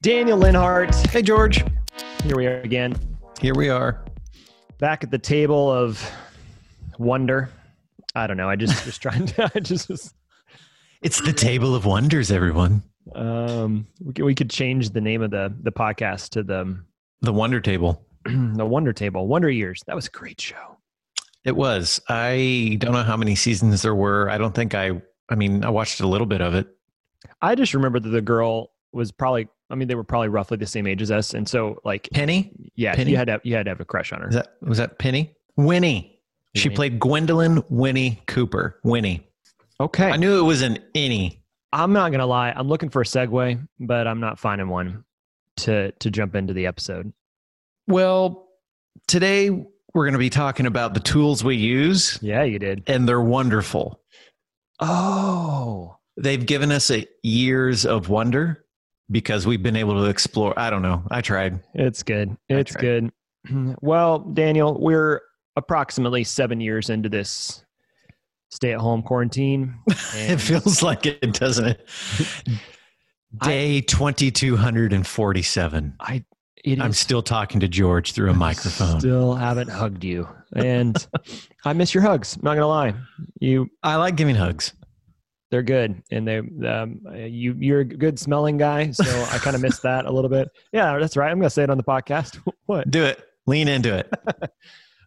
Daniel Linhart. Hey, George. Here we are again, Here we are. back at the table of wonder. I don't know. I just was trying to. I just was. It's the Table of Wonders, everyone. Um, we could, we could change the name of the the podcast to the The Wonder Table. the Wonder Table, Wonder Years. That was a great show. It was. I don't know how many seasons there were. I don't think I, I mean, I watched a little bit of it. I just remember that the girl was probably. I mean, they were probably roughly the same age as us, and so like, Penny? yeah, Penny? you had to have, you had to have a crush on her. Is that, was that Penny? Winnie. She Winnie. played Gwendolyn Winnie Cooper. Winnie. Okay, I knew it was an any. I'm not gonna lie. I'm looking for a segue, but I'm not finding one to to jump into the episode. Well, today we're going to be talking about the tools we use, Yeah, you did. and they're wonderful. Oh, They've given us a years of wonder because we've been able to explore. I don't know. I tried. it's good. It's good. Well, Daniel, we're approximately seven years into this stay-at-home quarantine. it feels like it, doesn't it? Day 2247. I. It I'm is- still talking to George through a microphone. Still haven't hugged you, and I miss your hugs. Not gonna lie, you I like giving hugs. They're good, and they um, you you're a good smelling guy, so I kind of miss that a little bit. Yeah, that's right. I'm gonna say it on the podcast. what? Do it. Lean into it.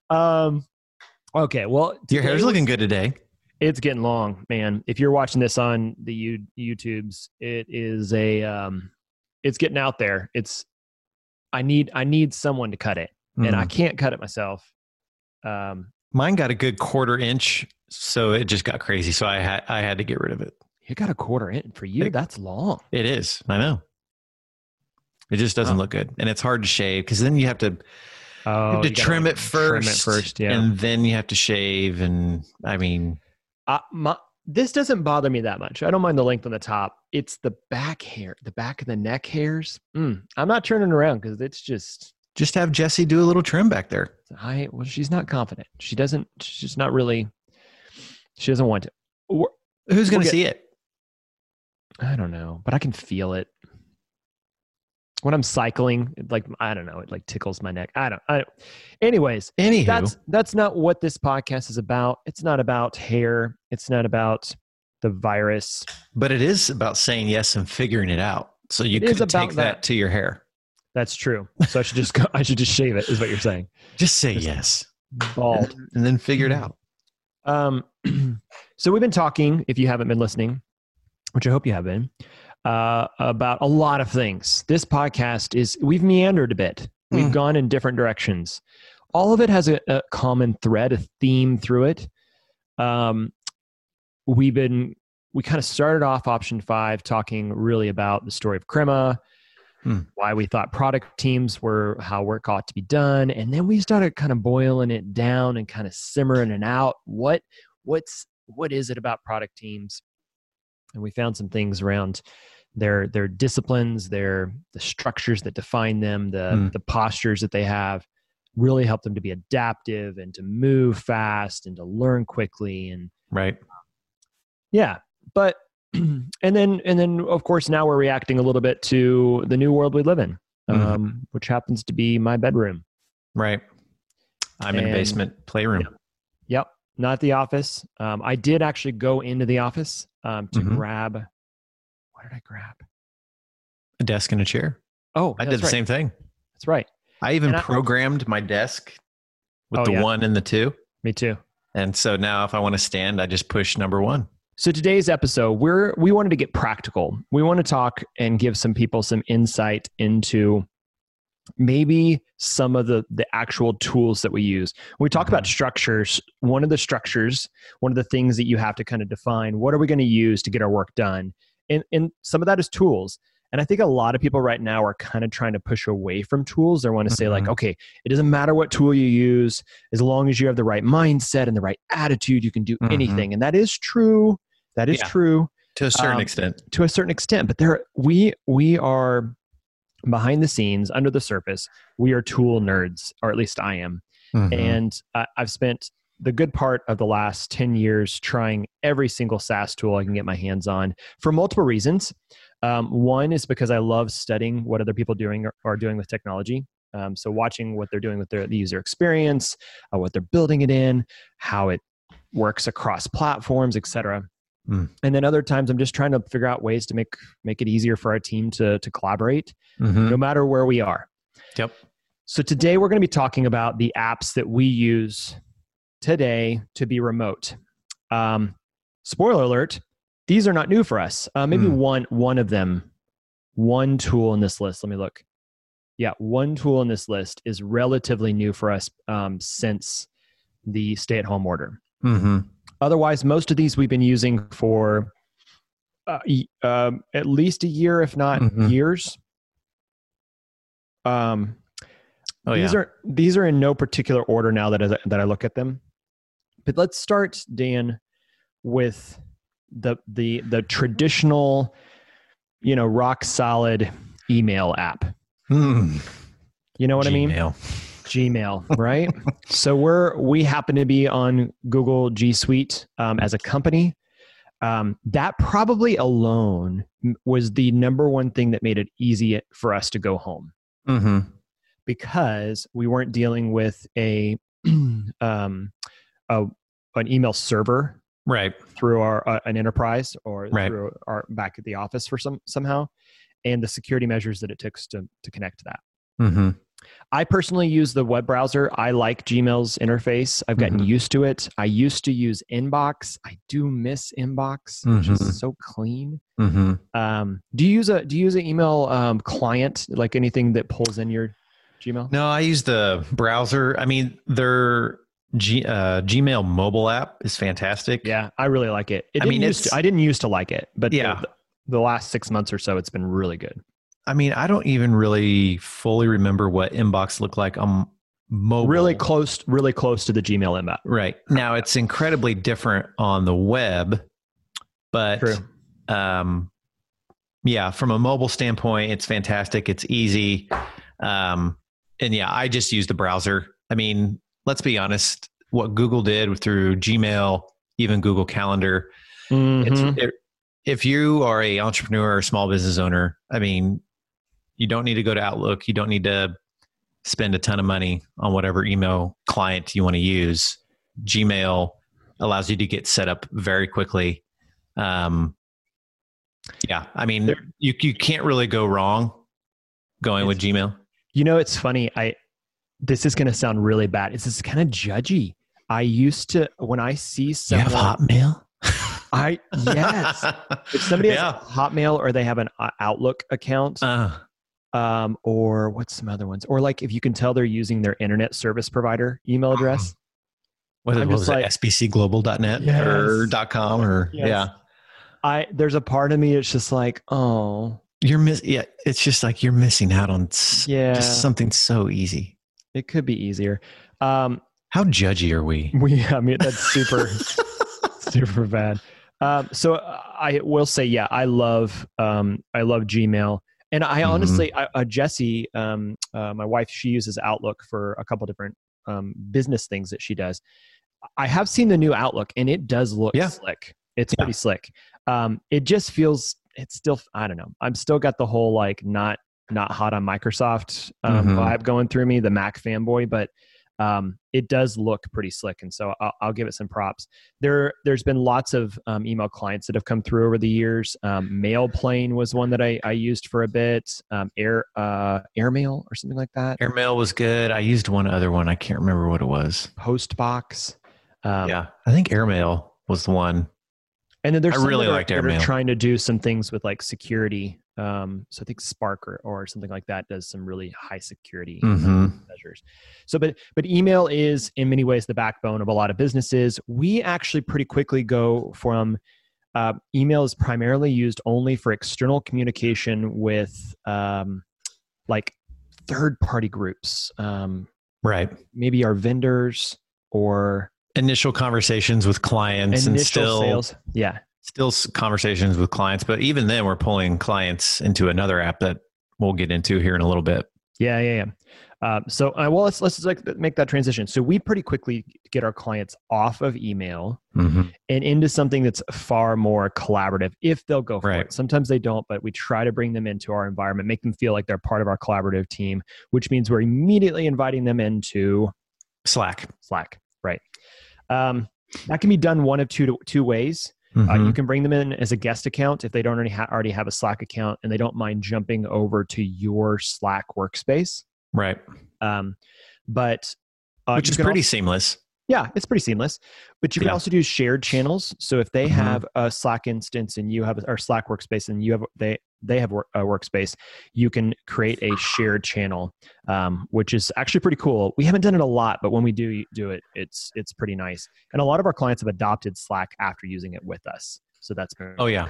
Um. Okay. Well, Your hair's looking good today. It's getting long, man. If you're watching this on the you YouTubes, it is a um it's getting out there. It's I need I need someone to cut it. And I Mm. can't cut it myself. Um Mine got a good quarter inch, so it just got crazy. So I had I had to get rid of it. you got a quarter inch for you. Hey. That's long. It is. I know. It just doesn't Wow. look good, and it's hard to shave because then you have to Oh, you have to you trim it first, Trim it first, yeah. and then you have to shave. And I mean, Uh, my, this doesn't bother me that much. I don't mind the length on the top. It's the back hair, the back of the neck hairs. Mm, I'm not turning around because it's just just have Jesse do a little trim back there. I well, she's not confident. She doesn't. She's not really. She doesn't want to. Or- Who's going to see it? I don't know, but I can feel it when I'm cycling. Like I don't know, it like tickles my neck. I don't. I. don't. Anyways, Anywho, that's that's not what this podcast is about. It's not about hair. It's not about the virus. but it is about saying yes and figuring it out. So you It could take that. that. to your hair. That's true. So I should just go. I should just shave it. Is what you're saying? Just say Just- yes, Bald. and then figure it out. Um, so we've been talking, if you haven't been listening, which I hope you have been, uh, about a lot of things. This podcast is, we've meandered a bit. We've Hmm. gone in different directions. All of it has a, a common thread, a theme through it. Um, we've been, we kind of started off option five talking really about the story of Crema, Hmm. why we thought product teams were how work ought to be done. And then we started kind of boiling it down and kind of simmering it out. What what's what is it about product teams? And we found some things around their their disciplines, their the structures that define them, the Hmm. the postures that they have really help them to be adaptive and to move fast and to learn quickly and Right. yeah, but and then and then of course now we're reacting a little bit to the new world we live in, um, Mhm. which happens to be my bedroom. Right. I'm in And- basement playroom. Yep, not the office. Um, I did actually go into the office um, to Mhm. grab. What did I grab? A desk and a chair. Oh, I did the right. same thing. That's right. I even And I- programmed my desk with Oh, the yeah. one and the two. Me too. And so now if I want to stand, I just push number one. So today's episode, we're we wanted to get practical. We want to talk and give some people some insight into maybe some of the the actual tools that we use. When we talk about mm-hmm. structures, one of the structures, one of the things that you have to kind of define, what are we going to use to get our work done? And and some of that is tools. And I think a lot of people right now are kind of trying to push away from tools. They want to say like, Mhm. okay, it doesn't matter what tool you use, as long as you have the right mindset and the right attitude, you can do Mhm. anything. And that is true. That is Yeah. true To a certain Um, extent. to a certain extent. But there, we we are behind the scenes, under the surface. We are tool nerds, or at least I am. Mhm. And uh, I've spent the good part of the last 10 years trying every single SaaS tool I can get my hands on for multiple reasons. Um, one is because I love studying what other people doing or are doing with technology. Um, so watching what they're doing with their the user experience, uh, what they're building it in, how it works across platforms, etc. Mm. And then other times I'm just trying to figure out ways to make make it easier for our team to to collaborate, Mhm. no matter where we are. Yep. So today we're going to be talking about the apps that we use today to be remote. Um, spoiler alert: these are not new for us. Uh, maybe Hmm. one one of them, one tool in this list. Let me look. Yeah, one tool in this list is relatively new for us um, since the stay-at-home order. Mhm. Otherwise, most of these we've been using for uh, um, at least a year, if not Mhm. years. Um, Oh these yeah. are these are in no particular order now that I, that I look at them. But let's start, Dan, with the the the traditional, you know, rock solid email app. Mm. You know what I mean? Gmail. Gmail, right? so we're we happen to be on Google G Suite um, as a company. Um, that probably alone was the number one thing that made it easy for us to go home Mhm. because we weren't dealing with a um, a an email server Right. through our uh, an enterprise or Right. through our back at the office for some somehow, and the security measures that it takes to to connect to that. Mhm. I personally use the web browser. I like Gmail's interface. I've gotten Mhm. used to it. I used to use Inbox. I do miss Inbox, which Mhm. is so clean. Mhm. Um, do you use a Do you use an email um, client like anything that pulls in your Gmail? No, I use the browser. I mean, their G, uh, Gmail mobile app is fantastic. Yeah, I really like it. It I mean, to, I didn't used to like it, but Yeah. the, the last six months or so, it's been really good. I mean, I don't even really fully remember what inbox looked like on mobile. Really close, really close to the Gmail inbox. Right. Now it's incredibly different on the web, but True. um yeah, from a mobile standpoint, it's fantastic. It's easy. Um and yeah, I just use the browser. I mean, let's be honest, what Google did through Gmail, even Google Calendar, Mhm. it's it, if you are a entrepreneur or small business owner, I mean, you don't need to go to Outlook. You don't need to spend a ton of money on whatever email client you want to use. Gmail allows you to get set up very quickly. Um, yeah, I mean, There- you you can't really go wrong going with Gmail. You know, it's funny. I this is going to sound really bad. It's just kind of judgy. I used to when I see You have Hotmail. I yes. if somebody has yeah. Hotmail or they have an uh, Outlook account, Uh, um, or what's some other ones, or like if you can tell they're using their internet service provider email address. what, I'm what was like- it? SBCglobal.net or Yes. .com or Yes. yeah. I there's a part of me it's just like, oh You're miss. Yeah, it's just like you're missing out on yeah, just something so easy. It could be easier. Um, How judgy are we? we, I mean, that's super. super bad. Um, so I will say, yeah, I love, um, I love Gmail, and I Mhm. honestly, I, uh, Jesse, um, uh, my wife, she uses Outlook for a couple different um, business things that she does. I have seen the new Outlook, and it does look Yeah. slick. It's Yeah. pretty slick. Um, it just feels, it's still, I don't know. I'm still got the whole like not not hot on Microsoft um, Mhm. vibe going through me, the Mac fanboy, but um, it does look pretty slick, and so I'll, I'll give it some props. There, there's been lots of um, email clients that have come through over the years. Um, Mailplane was one that I, I used for a bit. Um, Air uh, Airmail or something like that. Airmail was good. I used one other one. I can't remember what it was. Postbox. Um, yeah, I think Airmail was the one. And then there's I some really that are- liked Airmail. trying to do some things with like security. Um, so I think Spark or, or something like that does some really high security Mhm. measures. So, but but email is in many ways the backbone of a lot of businesses. We actually pretty quickly go from uh, email is primarily used only for external communication with um, like third party groups, um, Right. maybe our vendors or Initial conversations with clients initial and still sales. Yeah, still conversations with clients, but even then we're pulling clients into another app that we'll get into here in a little bit. Yeah, yeah, Uh, so, uh, well, let's let's like make that transition. So, we pretty quickly get our clients off of email Mm-hmm. and into something that's far more collaborative if they'll go for Right. it. Sometimes they don't, but we try to bring them into our environment, make them feel like they're part of our collaborative team, which means we're immediately inviting them into Slack. Slack. Right. Um, that can be done one of two two ways. Uh, Mhm. you can bring them in as a guest account if they don't already, ha- already have a Slack account and they don't mind jumping over to your Slack workspace. right. Um, but uh, Which is pretty also- seamless. Yeah, it's pretty seamless. But you can Yeah. also do shared channels. So if they Mhm. have a Slack instance and you have or Slack workspace and you have they they have a workspace, you can create a shared channel, um, which is actually pretty cool. We haven't done it a lot, but when we do do it, it's it's pretty nice. And a lot of our clients have adopted Slack after using it with us. So that's been, Oh yeah.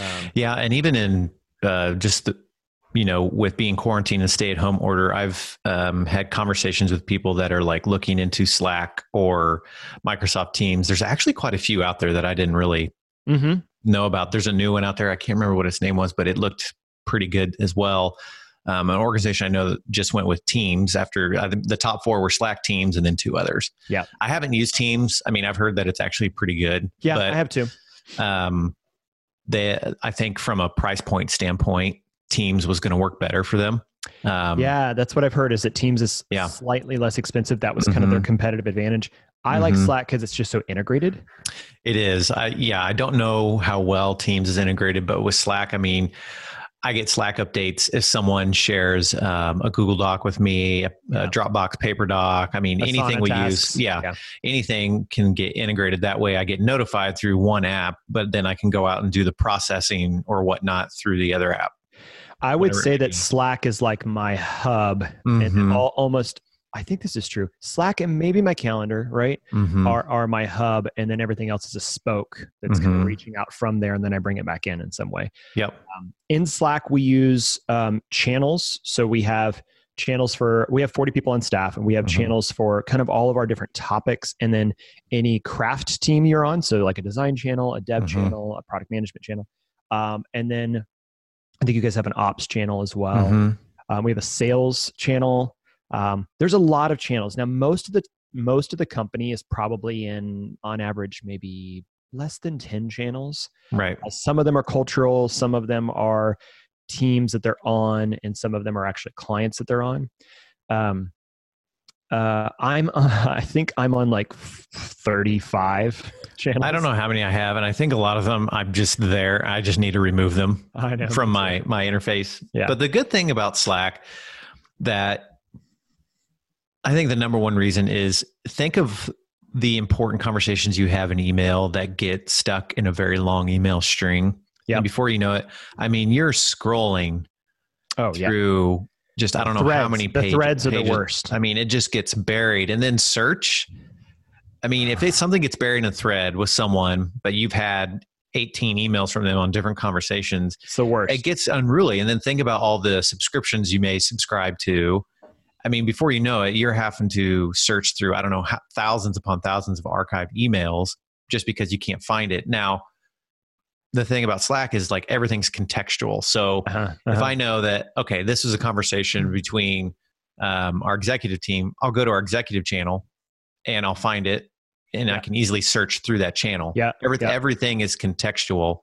um, Yeah, and even in uh, just the, you know with being quarantined and stay at home order, I've um, had conversations with people that are like looking into Slack or Microsoft Teams. There's actually quite a few out there that I didn't really mhm. know about. There's a new one out there. I can't remember what its name was, but it looked pretty good as well. Um, an organization I know that just went with Teams after uh, the top four were Slack, Teams, and then two others. Yeah. I haven't used Teams. I mean, I've heard that it's actually pretty good. yeah, but I have two. um, they I think from a price point standpoint, Teams was going to work better for them. Um, yeah, that's what I've heard. Is that Teams is Yeah. slightly less expensive. That was kind of their Mhm. competitive advantage. I like Mhm. Slack because it's just so integrated. it is. I, yeah, I don't know how well Teams is integrated, but with Slack, I mean, I get Slack updates if someone shares um, a Google Doc with me, a, Yeah. a Dropbox paper doc. I mean, anything we tasks. use, yeah, anything can get integrated that way. I get notified through one app, but then I can go out and do the processing or whatnot through the other app. I would say that. Slack is like my hub, Mhm. and all, almost. I think this is true. Slack and maybe my calendar, right, Mhm. are are my hub, and then everything else is a spoke that's kind Mhm. of reaching out from there, and then I bring it back in in some way. Yep. Um, in Slack, we use um, channels. So we have channels for we have 40 people on staff, and we have Mhm. channels for kind of all of our different topics, and then any craft team you're on. So like a design channel, a dev Mhm. channel, a product management channel, um, and then I think you guys have an ops channel as well. Mhm. Um, we have a sales channel. Um, there's a lot of channels now. Most of the most of the company is probably in on average maybe less than 10 channels. Right. Uh, Some of them are cultural, some of them are teams that they're on, and some of them are actually clients that they're on. Um, uh, I'm I think I'm on like 35 channels. I don't know how many I have, and I think a lot of them I'm just there. I just need to remove them I know from my my interface. Yeah. But the good thing about Slack that I think the number one reason is think of the important conversations you have in email that get stuck in a very long email string. Yep. And before you know it, I mean, you're scrolling Oh yeah, through just I don't know how many The threads are the worst. I mean, it just gets buried, and then search. I mean, if it's something gets buried in a thread with someone, but you've had 18 emails from them on different conversations, it's the worst. it gets unruly. And then think about all the subscriptions you may subscribe to. I mean, before you know it, you're having to search through, I don't know, thousands upon thousands of archived emails just because you can't find it. Now, the thing about Slack is like everything's contextual. So Uh-huh, if uh-huh. I know that, okay, this was a conversation between um, our executive team, I'll go to our executive channel and I'll find it and I can easily search through that channel. Yeah, Everything, yeah. everything is contextual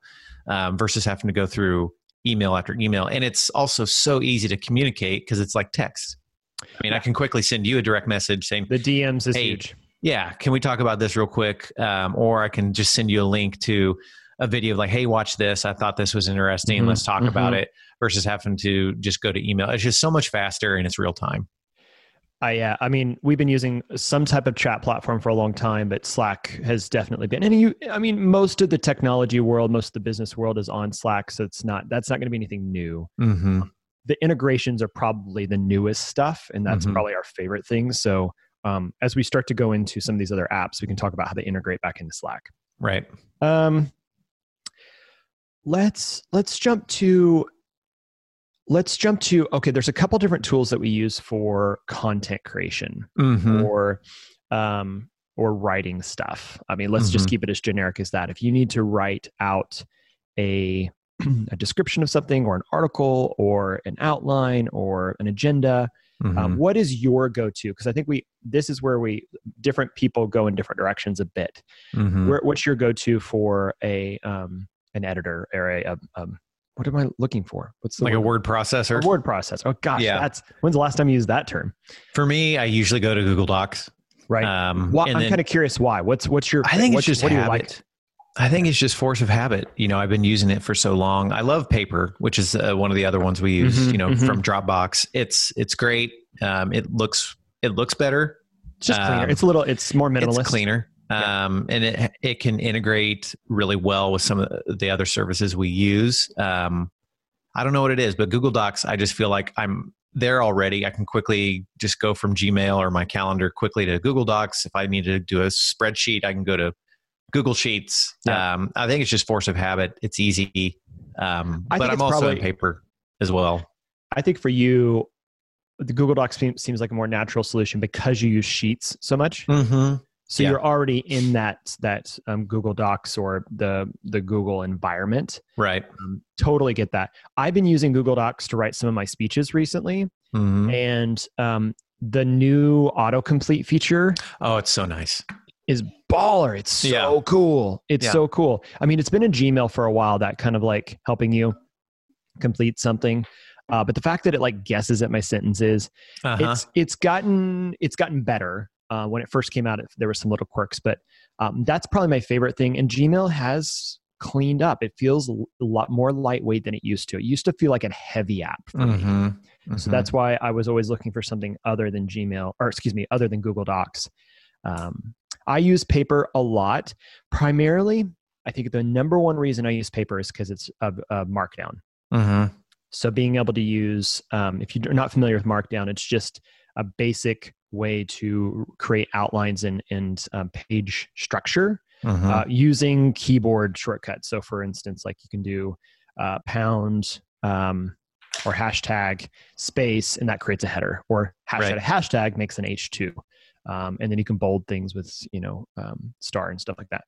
um, versus having to go through email after email. And it's also so easy to communicate because it's like text. I mean, I can quickly send you a direct message saying, the DMs is Hey, huge. yeah, can we talk about this real quick? Um, or I can just send you a link to a video of like, hey, watch this. I thought this was interesting. Mhm, Let's talk about mhm. it versus having to just go to email. It's just so much faster and it's real time. I yeah, I mean, we've been using some type of chat platform for a long time, but Slack has definitely been. And you, I mean, most of the technology world, most of the business world is on Slack, so it's not. That's not going to be anything new. Mm-hmm. The integrations are probably the newest stuff, and that's Mhm. probably our favorite thing. So, um, as we start to go into some of these other apps, we can talk about how they integrate back into Slack. Right. Um, let's let's jump to let's jump to okay. There's a couple different tools that we use for content creation Mm-hmm. or um, or writing stuff. I mean, let's just Mhm. keep it as generic as that. If you need to write out a a description of something or an article or an outline or an agenda, Mhm. Um, what is your go-to? Because I think we this is where we different people go in different directions a bit. Mhm. Where, what's your go-to for a um, an editor or a um, um, what am I looking for? What's the like a word? word processor. A word processor. Oh gosh, Yeah. that's when's the last time you used that term? For me, I usually go to Google Docs. Right. Um, well, I'm kind of curious why. What's what's your? I think it's just what do you habit. like? I think it's just force of habit. You know, I've been using it for so long. I love paper, which is uh, one of the other ones we use. Mhm, you know, mhm. from Dropbox. It's it's great. Um, it looks it looks better. It's just cleaner. Um, It's a little. It's more minimalist. It's cleaner. Um, and it it can integrate really well with some of the other services we use. Um, I don't know what it is, but Google Docs, I just feel like I'm there already. I can quickly just go from Gmail or my calendar quickly to Google Docs. If I need to do a spreadsheet, I can go to Google Sheets. Yeah. Um, I think it's just force of habit. It's easy. Um, but I'm also probably- in paper as well. I think for you, the Google Docs seems like a more natural solution because you use Sheets so much. Mm-hmm. So Yeah. you're already in that that um, Google Docs or the the Google environment. Right. Um, totally get that. I've been using Google Docs to write some of my speeches recently, hmm and um, the new autocomplete feature Oh, it's so nice. is baller. It's so Yeah. cool. It's Yeah. so cool. I mean, it's been in Gmail for a while. That kind of like helping you complete something. Uh, but the fact that it like guesses at my sentences, Uh-huh. it's it's gotten it's gotten better. Uh, when it first came out, it, there were some little quirks, but um, that's probably my favorite thing. And Gmail has cleaned up. It feels a lot more lightweight than it used to. It used to feel like a heavy app for me. Mhm. So Mhm. that's why I was always looking for something other than Gmail, or excuse me, other than Google Docs. Um, I use Paper a lot. Primarily, I think the number one reason I use Paper is because it's a, a Markdown. Mhm. So being able to use, um, if you're not familiar with Markdown, it's just a basic way to create outlines and, and um, page structure Mhm. uh, using keyboard shortcuts. So, for instance, like you can do uh, pound um, or hashtag space, and that creates a header, or hashtag Right. hashtag makes an H two, um, and then you can bold things with you know um, star and stuff like that.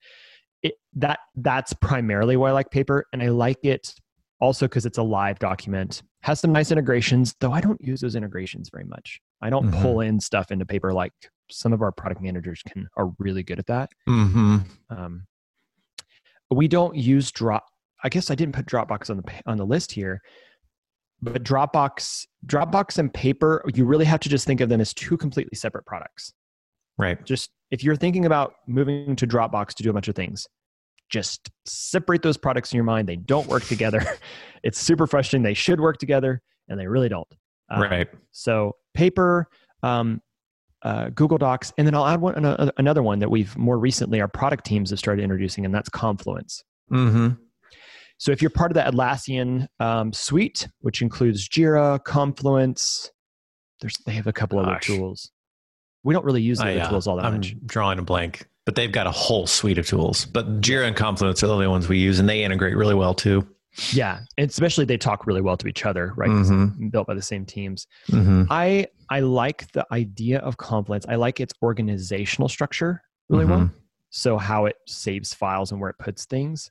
It, that that's primarily why I like paper, and I like it also because it's a live document. Has some nice integrations, though I don't use those integrations very much. I don't Mhm. pull in stuff into paper like some of our product managers can are really good at that. Mhm. Um, we don't use drop. I guess I didn't put Dropbox on the on the list here, but Dropbox, Dropbox and Paper, you really have to just think of them as two completely separate products. Right. Just if you're thinking about moving to Dropbox to do a bunch of things, just separate those products in your mind. They don't work together. it's super frustrating. They should work together, and they really don't. Um, right. so paper, um, uh, Google Docs, and then I'll add one ano- another one that we've more recently our product teams have started introducing, and that's Confluence. Mm-hmm. So if you're part of the Atlassian um, suite, which includes Jira, Confluence, there's they have a couple other tools. We don't really use the other yeah. tools all that I'm much. drawing a blank, but they've got a whole suite of tools. But Jira and Confluence are the only ones we use, and they integrate really well too. Yeah, and especially they talk really well to each other, right? Mhm. Built by the same teams. Mm-hmm. I I like the idea of Confluence. I like its organizational structure really well. Mhm. So how it saves files and where it puts things.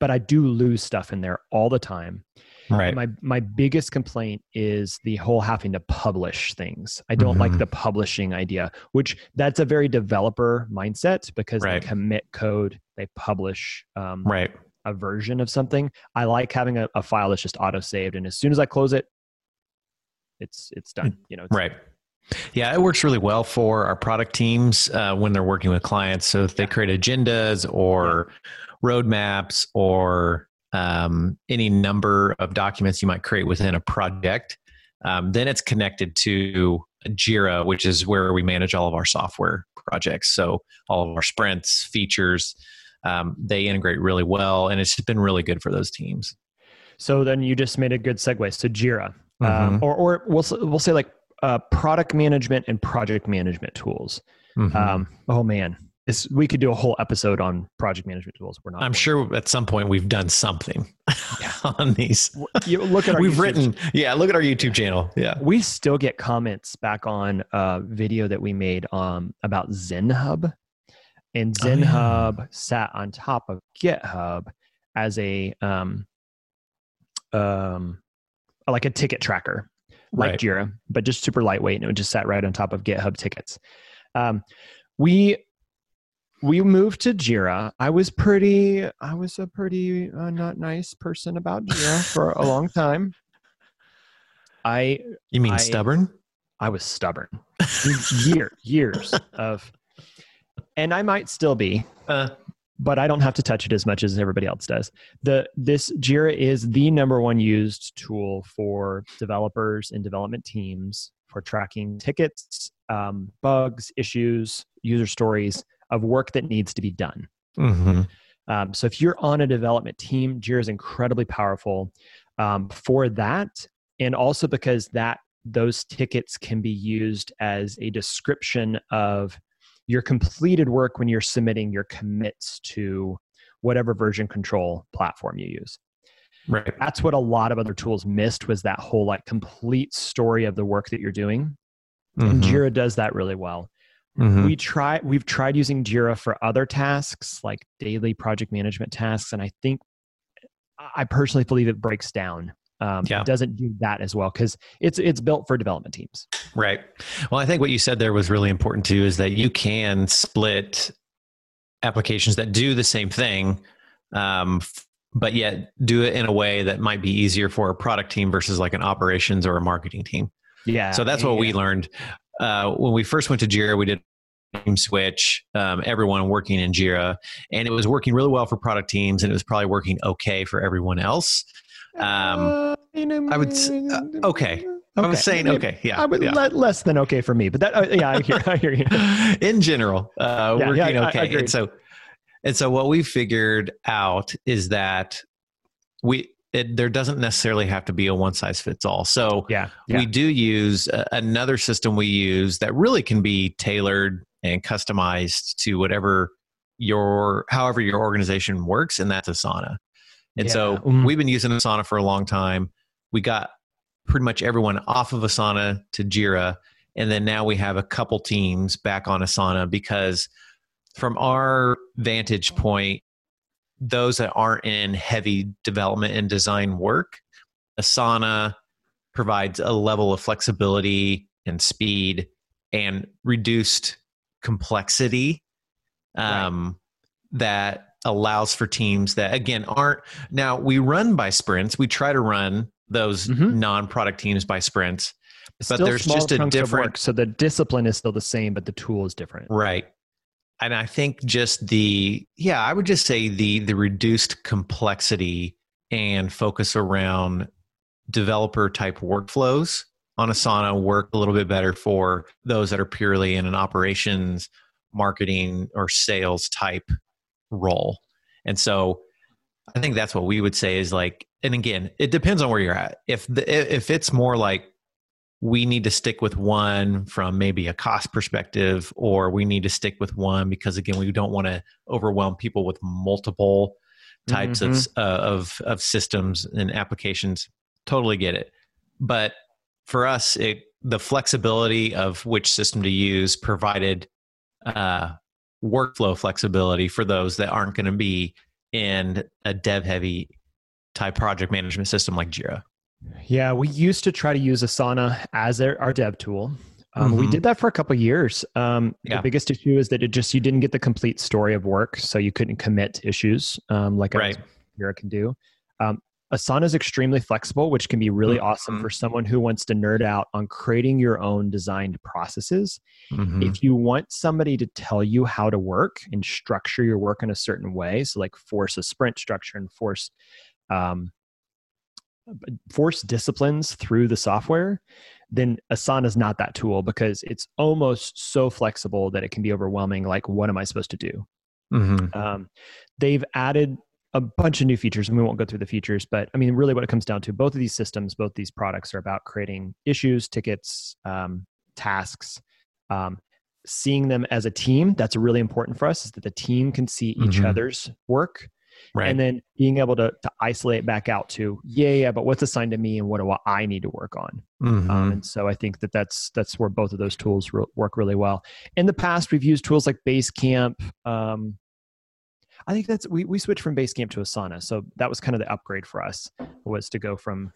But I do lose stuff in there all the time. Right. My my biggest complaint is the whole having to publish things. I don't like Mhm. the publishing idea, which that's a very developer mindset because Right. they commit code, they publish um, right. a version of something. I like having a, a file that's just auto saved, and as soon as I close it, it's it's done. You know, it's, Right. Yeah, it works really well for our product teams uh, when they're working with clients. So if they create agendas or roadmaps or um, any number of documents you might create within a project, um, then it's connected to Jira, which is where we manage all of our software projects. So all of our sprints, features, um, they integrate really well, and it's just been really good for those teams. So then you just made a good segue. So Jira, um, Mhm. or or we'll we'll say like uh, product management and project management tools. Mhm. Um, oh man, this, we could do a whole episode on project management tools. We're not. I'm sure at some point we've done something on these. You look at our We've YouTube- written, yeah. Look at our YouTube channel. Yeah. We still get comments back on a video that we made um, about ZenHub, and Oh, yeah. ZenHub sat on top of GitHub as a um, um, like a ticket tracker, like Right. Jira, but but just super lightweight, and it just sat right on top of GitHub tickets. Um, we we moved to Jira. I was pretty, I was a pretty uh, not nice person about Jira for a long time. I You mean I- stubborn? I was stubborn. Year years of, and I might still be, Uh, but I don't have to touch it as much as everybody else does. The this Jira is the number one used tool for developers and development teams for tracking tickets, um, bugs, issues, user stories of work that needs to be done. mhm. Um, so if you're on a development team, Jira is incredibly powerful um, for that, and also because that those tickets can be used as a description of your completed work when you're submitting your commits to whatever version control platform you use. Right. That's what a lot of other tools missed was that whole like complete story of the work that you're doing. And Mhm. Jira does that really well Mhm. we try we've tried using jira for other tasks like daily project management tasks and i think i personally believe it breaks down um, Yeah. it doesn't do that as well because it's it's built for development teams Right. Well, I think what you said there was really important too is that you can split applications that do the same thing, um, f- but yet do it in a way that might be easier for a product team versus like an operations or a marketing team. yeah So that's what we learned. Uh, when we first went to Jira, we did switch, um, everyone working in Jira, and it was working really well for product teams, and it was probably working okay for everyone else. Um, I would uh, okay. I was saying okay, yeah, I would yeah. let less than okay for me, but that uh, yeah, I hear, I hear you. in general, uh, Yeah, working yeah, okay. and so, and so what we figured out is that we it, there doesn't necessarily have to be a one size fits all. So Yeah, yeah. we do use a, another system we use that really can be tailored and customized to whatever your however your organization works, and that's Asana. And so Yeah. Mm. we've been using Asana for a long time. We got pretty much everyone off of Asana to Jira. And then now we have a couple teams back on Asana because from our vantage point, those that aren't in heavy development and design work, Asana provides a level of flexibility and speed and reduced complexity um, that allows for teams that again aren't now we run by sprints we try to run those Mhm. non-product teams by sprints It's but there's just a different- work, so the discipline is still the same, but the tool is different. right and i think just the yeah i would just say the the reduced complexity and focus around developer type workflows on asana work a little bit better for those that are purely in an operations marketing or sales type role. And so i think that's what we would say is like and again it depends on where you're at. If the if it's more like we need to stick with one from maybe a cost perspective or we need to stick with one because again we don't want to overwhelm people with multiple types of uh, of of systems and applications totally get it. But for us it the flexibility of which system to use provided uh, workflow flexibility for those that aren't going to be in a dev heavy type project management system like jira Yeah, we used to try to use Asana as our, dev tool. Um, We Mhm. did that for a couple of years. Um, Yeah. The biggest issue is that it just you didn't get the complete story of work, so you couldn't commit issues um, like Right. Jira can do. Um, Asana is extremely flexible, which can be really awesome Mhm. for someone who wants to nerd out on creating your own designed processes. Mhm. If you want somebody to tell you how to work and structure your work in a certain way, so like force a sprint structure and force um, force disciplines through the software, then Asana is not that tool because it's almost so flexible that it can be overwhelming. Like, what am I supposed to do? Mhm. Um, they've added a bunch of new features, and we won't go through the features, but I mean, really, what it comes down to, both of these systems, both these products are about creating issues, tickets, um, tasks. Um, seeing them as a team that's really important for us is that the team can see each Mhm. other's work right and then being able to, to isolate back out to yeah yeah but what's assigned to me and what do i need to work on Mhm. um, and so i think that that's that's where both of those tools re- work really well in the past we've used tools like basecamp um, i think that's we, we switched from basecamp to asana so that was kind of the upgrade for us was to go from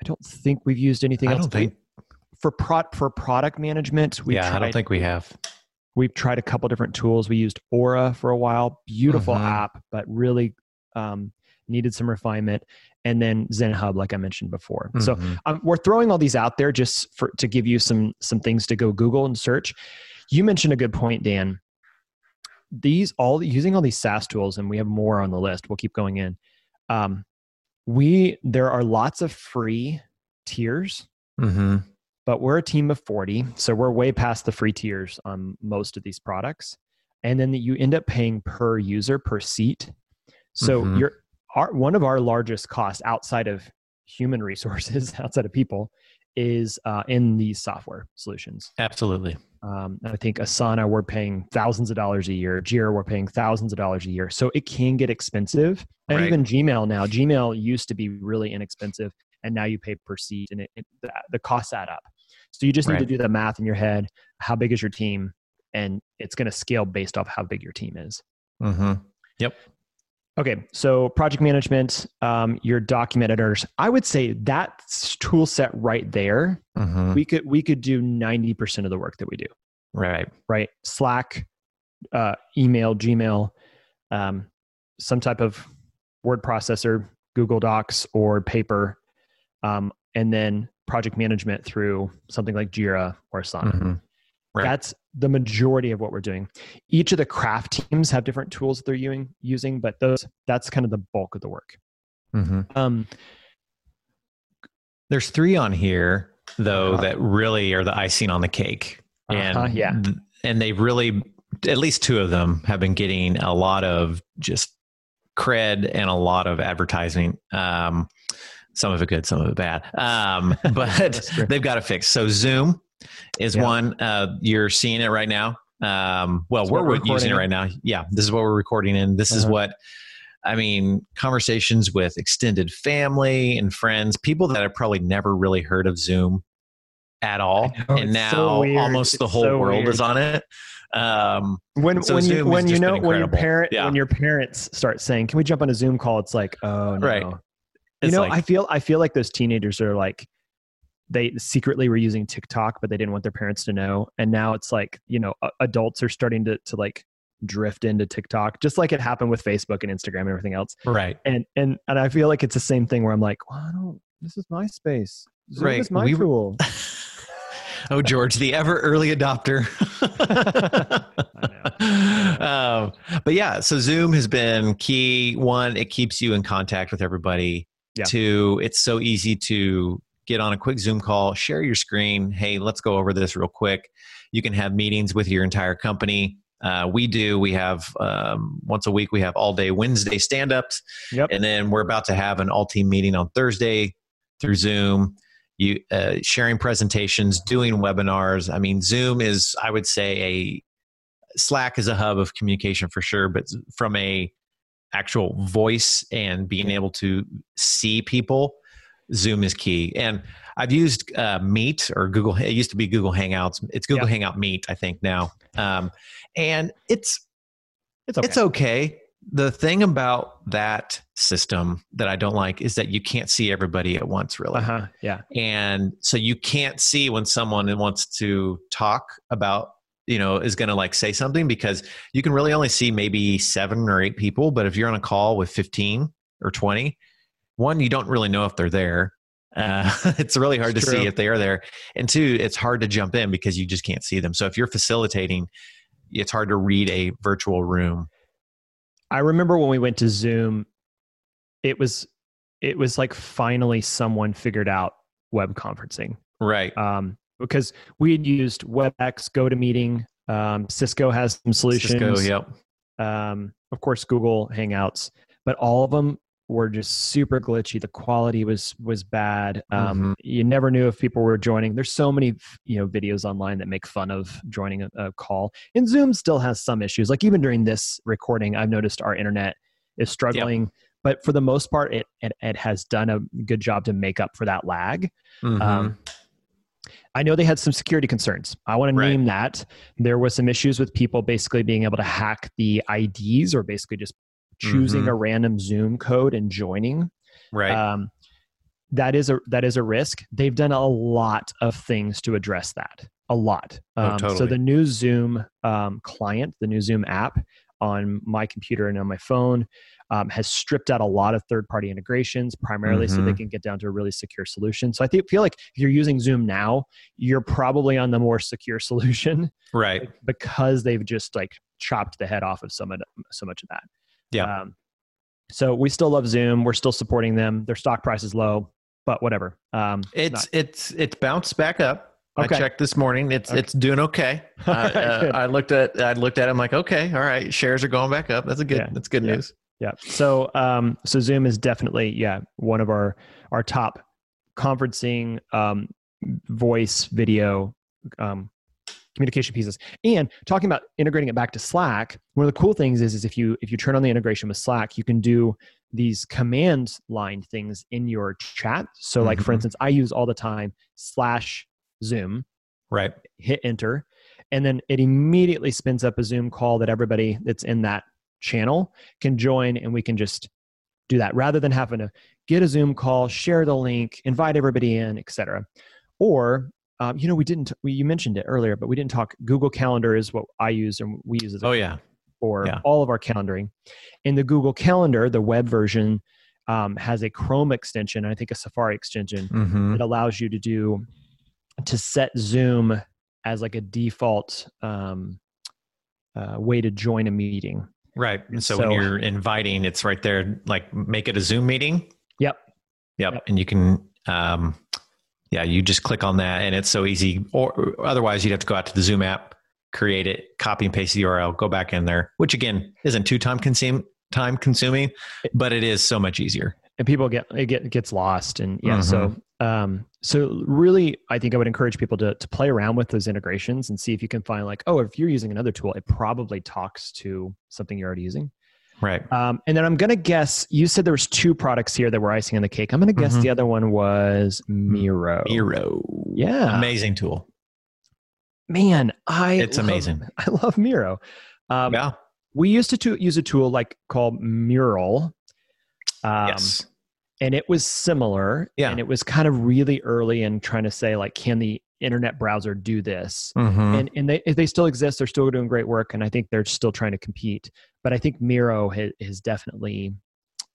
i don't think we've used anything I else don't think for prod for product management, we yeah, tried, I don't think we have. we've tried a couple different tools. We used Aura for a while, beautiful Mhm. app, but really um, needed some refinement. And then ZenHub, like I mentioned before. So Mhm. um, we're throwing all these out there just for to give you some some things to go Google and search. You mentioned a good point, Dan. These all using all these SaaS tools, and we have more on the list. We'll keep going in. Um, we there are lots of free tiers, Mhm. but we're a team of forty, so we're way past the free tiers on most of these products. And then you end up paying per user per seat. So Mhm. you're our, one of our largest costs outside of human resources, outside of people, is uh, in these software solutions. Absolutely. Um, I think Asana, we're paying thousands of dollars a year. Jira, we're paying thousands of dollars a year. So it can get expensive. And Right. even Gmail now, Gmail used to be really inexpensive, and now you pay per seat, and it, it, the, the costs add up. So you just need to do the math in your head. How big is your team? And it's going to scale based off how big your team is. hmm Okay, so project management, um, your document editors. I would say that tool set right there, hmm we could we could do ninety percent of the work that we do. Right. Right, Slack, uh, email, Gmail, um, some type of word processor, Google Docs or Paper, um, and then project management through something like Jira or Asana. Mhm. Right. That's the majority of what we're doing. Each of the craft teams have different tools that they're using, using, but those that's kind of the bulk of the work. hmm Um, There's three on here though Uh-huh. that really are the icing on the cake, and Uh-huh, yeah. th- and they really at least two of them have been getting a lot of just cred and a lot of advertising. Um, some of it good, some of it bad. Um, but they've got to fix. So Zoom is Yeah. one. Uh, you're seeing it right now. Um, well, we're, we're using it right now. Yeah, this is what we're recording in. This is Uh-huh. what I mean. Conversations with extended family and friends, people that have probably never really heard of Zoom at all, know, and now so almost the It's whole so world weird. is on it. Um, when So when Zoom you when you know when your parent Yeah. when your parents start saying, "Can we jump on a Zoom call?" It's like, oh no. Right. You It's know, like- I feel I feel like those teenagers are like they secretly were using TikTok, but they didn't want their parents to know, and now it's like you know adults are starting to to like drift into TikTok, just like it happened with Facebook and Instagram and everything else. right. And and and I feel like it's the same thing where I'm like, well, I don't. This is MySpace. Zoom Right. is my We- tool. oh, George, the ever early adopter. um, but yeah, so Zoom has been key. One, it keeps you in contact with everybody. Yeah. Two, it's so easy to get on a quick Zoom call, share your screen. Hey, let's go over this real quick. You can have meetings with your entire company. Uh, we do. We have um, once a week. We have all day Wednesday stand ups. Yep. And then we're about to have an all team meeting on Thursday through Zoom. You uh, sharing presentations, doing webinars. I mean, Zoom is, I would say, a Slack is a hub of communication for sure, but from a actual voice and being able to see people, Zoom is key. And I've used uh, Meet or Google. It used to be Google Hangouts. It's Google Hangout Meet, I think now, um, and it's It's okay. it's okay. The thing about that system that I don't like is that you can't see everybody at once, really. uh huh. Yeah. And so you can't see when someone wants to talk about, you know, is going to like say something because you can really only see maybe seven or eight people. But if you're on a call with 15 or 20, one, you don't really know if they're there. Uh, it's really hard It's to see if they are there. And two, it's hard to jump in because you just can't see them. So if you're facilitating, it's hard to read a virtual room. I remember when we went to Zoom, it was it was like finally someone figured out web conferencing. Right. Um, because we had used WebEx, GoToMeeting, um, Cisco has some solutions. Cisco, yep. um, of course, Google Hangouts, but all of them were just super glitchy. The quality was was bad. Um, Mhm. You never knew if people were joining. There's so many you know videos online that make fun of joining a, a call. And Zoom still has some issues. Like even during this recording, I've noticed our internet is struggling. But for the most part, it, it it has done a good job to make up for that lag. Mhm. Um, I know they had some security concerns. I want to name that. There was some issues with people basically being able to hack the IDs or basically just choosing Mhm. a random Zoom code and joining. right. Um, that is a that is a risk. They've done a lot of things to address that. A lot. Oh, Um, So the new Zoom um, client, the new Zoom app on my computer and on my phone um, has stripped out a lot of third-party integrations, primarily so they Mhm. can get down to a really secure solution. So I think, feel like if you're using Zoom now, you're probably on the more secure solution Right. because they've just like chopped the head off of so much, so much of that. Yeah. Um, so we still love Zoom. We're still supporting them. Their stock price is low, but whatever. Um, It's not- it's it's bounced back up. Okay. I checked this morning. It's Okay. it's doing okay. Alright, uh. I looked at I looked at. it. I'm like, okay, all right. Shares are going back up. That's a good. Yeah, That's good yeah. news. yeah. So um, so Zoom is definitely yeah one of our our top conferencing um, voice video um, communication pieces. And talking about integrating it back to Slack, one of the cool things is is if you if you turn on the integration with Slack, you can do these command line things in your chat. So like for Mhm. instance, I use all the time slash Zoom Right. hit enter and then it immediately spins up a zoom call that everybody that's in that channel can join and we can just do that rather than having to get a zoom call share the link invite everybody in etc or um, you know we didn't we, you mentioned it earlier but we didn't talk google calendar is what i use and we use as Oh yeah. for Yeah. all of our calendaring. In the Google Calendar, the web version um, has a Chrome extension, I think a Safari extension Mm-hmm. that allows you to do to set Zoom as like a default um, uh, way to join a meeting. Right. And so, So- when you're inviting, it's right there. Like make it a Zoom meeting. Yep. Yep. Yep. And you can, um, yeah, you just click on that, and it's so easy. Or otherwise, you'd have to go out to the Zoom app, create it, copy and paste the URL, go back in there, which again isn't too time consume time consuming, but it is so much easier. and people get it get gets lost and yeah so Mm-hmm. um so really i think i would encourage people to to play around with those integrations and see if you can find like oh if you're using another tool it probably talks to something you're already using Right. um and then i'm gonna guess you said there was two products here that were icing on the cake i'm gonna guess Mhm. the other one was miro Miro. yeah Amazing tool. man i It's love- amazing. i love miro um yeah. we used to, to use a tool like called mural um, yes. and it was similar Yeah. and it was kind of really early in trying to say like can the internet browser do this Mhm. and and they they still exist they're still doing great work and i think they're still trying to compete but i think miro has, has definitely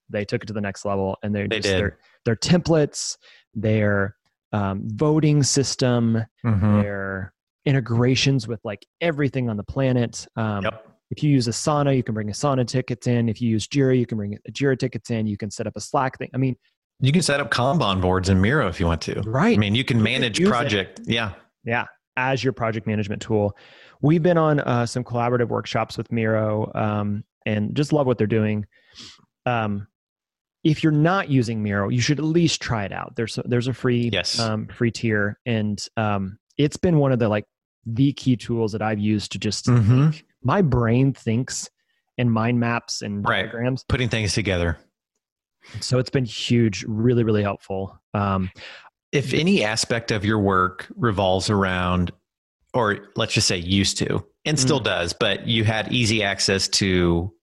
they took it to the next level and they're They just did. their their templates their um, voting system Mhm. their integrations with like everything on the planet um, Yep. if you use Asana, you can bring Asana tickets in. If you use Jira, you can bring Jira tickets in. You can set up a Slack thing. I mean, You can set up Kanban boards in Miro if you want to. right. I mean, you can You can manage it. project. Yeah. yeah, as your project management tool. We've been on uh, some collaborative workshops with Miro um, and just love what they're doing. Um, if you're not using Miro, you should at least try it out. There's a, there's a free Yes. um, free tier, and um, it's been one of the like the key tools that I've used to just Mhm. my brain thinks and mind maps and Right. diagrams. Putting things together. So it's been huge, really, really helpful. Um, If any aspect of your work revolves around, or let's just say used to, and still Mm. does, but you had easy access to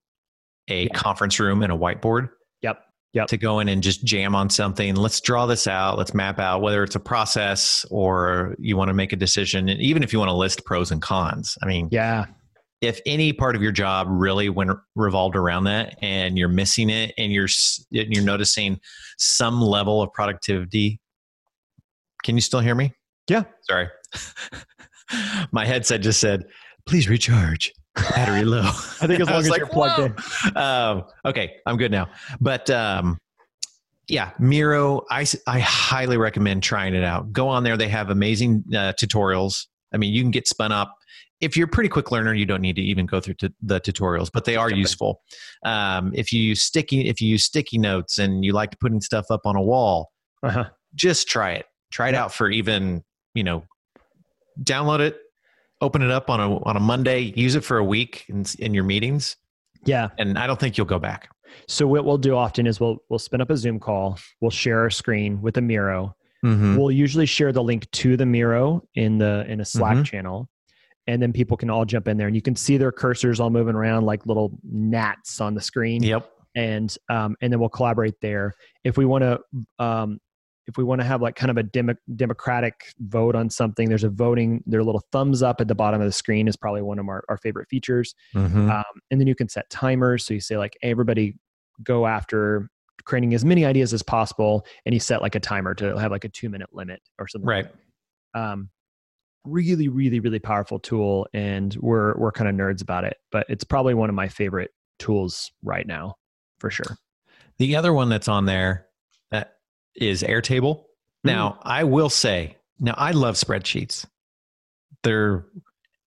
a Yeah. conference room and a whiteboard yep. Yep. to go in and just jam on something. Let's draw this out. Let's map out whether it's a process or you want to make a decision. And even if you want to list pros and cons, I mean, Yeah. If any part of your job really went revolved around that and you're missing it and you're and you're noticing some level of productivity can you still hear me? Yeah. sorry. My headset just said please recharge. Battery low. I think as long as like, you're plugged in. Um, okay i'm good now. But um, yeah miro I, I highly recommend trying it out. Go on there. They have amazing uh, tutorials. I mean you can get spun up if you're a pretty quick learner you don't need to even go through the tutorials but they are useful um, if you use sticky if you use sticky notes and you like putting stuff up on a wall Uh-huh. just try it try it Yeah. out for even you know download it open it up on a on a monday use it for a week in, in your meetings Yeah. and i don't think you'll go back So what we'll do often is we'll we'll spin up a Zoom call. We'll share our screen with a Miro. mm-hmm. We'll usually share the link to the Miro in the in a Slack Mhm. channel, and then people can all jump in there, and you can see their cursors all moving around like little gnats on the screen. yep and um, and then we'll collaborate there. If we want to um, if we want to have like kind of a demo, democratic vote on something, there's a voting, their little thumbs up at the bottom of the screen is probably one of our, our favorite features. Mhm. Um, and then you can set timers. So you say like, hey, everybody go after creating as many ideas as possible. And you set like a timer to have like a two minute limit or something. like Right. that. Um, really, really, really powerful tool. And we're, we're kind of nerds about it, but it's probably one of my favorite tools right now for sure. The other one that's on there that is Airtable. Now, I will say, now I love spreadsheets. They're,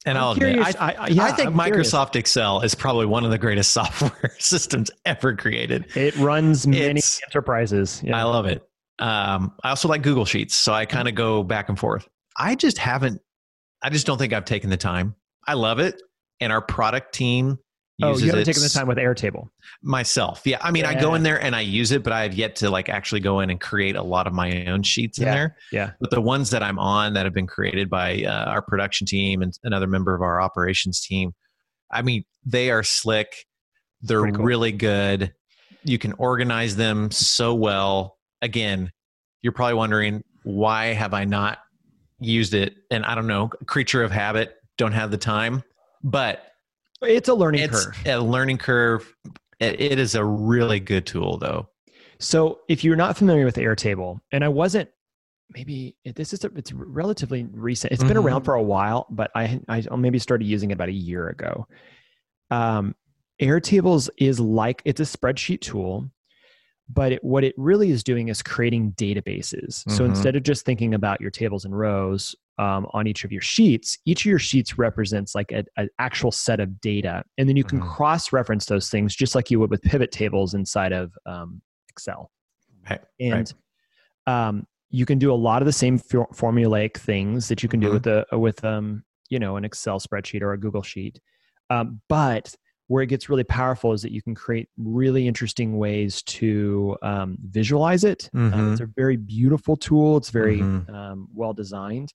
and I'm I'll admit, curious- I, I- yeah, I think I'm curious. Microsoft Excel is probably one of the greatest software systems ever created. It runs many It's- enterprises. I love it. Um, I also like Google Sheets, so I kind of go back and forth. I just haven't. I just don't think I've taken the time. I love it, and our product team oh, you haven't taken the time with Airtable. myself. Yeah, I mean, I go in there and I use it, but I have yet to like actually go in and create a lot of my own sheets in there. Yeah. But the ones that I'm on that have been created by uh, our production team and another member of our operations team, I mean, they are slick. They're cool. really good. You can organize them so well. Again, you're probably wondering why have I not used it? And I don't know, creature of habit, don't have the time. But It's a learning it's curve. a learning curve. It, is a really good tool, though. So if you're not familiar with Airtable, and I wasn't, maybe this is a, it's relatively recent. It's been Mhm. around for a while, but I I maybe started using it about a year ago. Um, Airtables is like it's a spreadsheet tool, but it, what it really is doing is creating databases. So Mhm. instead of just thinking about your tables and rows um, on each of your sheets, each of your sheets represents like an actual set of data, and then you can Mhm. cross-reference those things just like you would with pivot tables inside of um, Excel. Right, And um, you can do a lot of the same for- formulaic things that you can do Mhm. with a with um, you know an Excel spreadsheet or a Google sheet. Um, but where it gets really powerful is that you can create really interesting ways to um, visualize it. Um, Mhm. it's a very beautiful tool. It's very Mhm. um, well designed,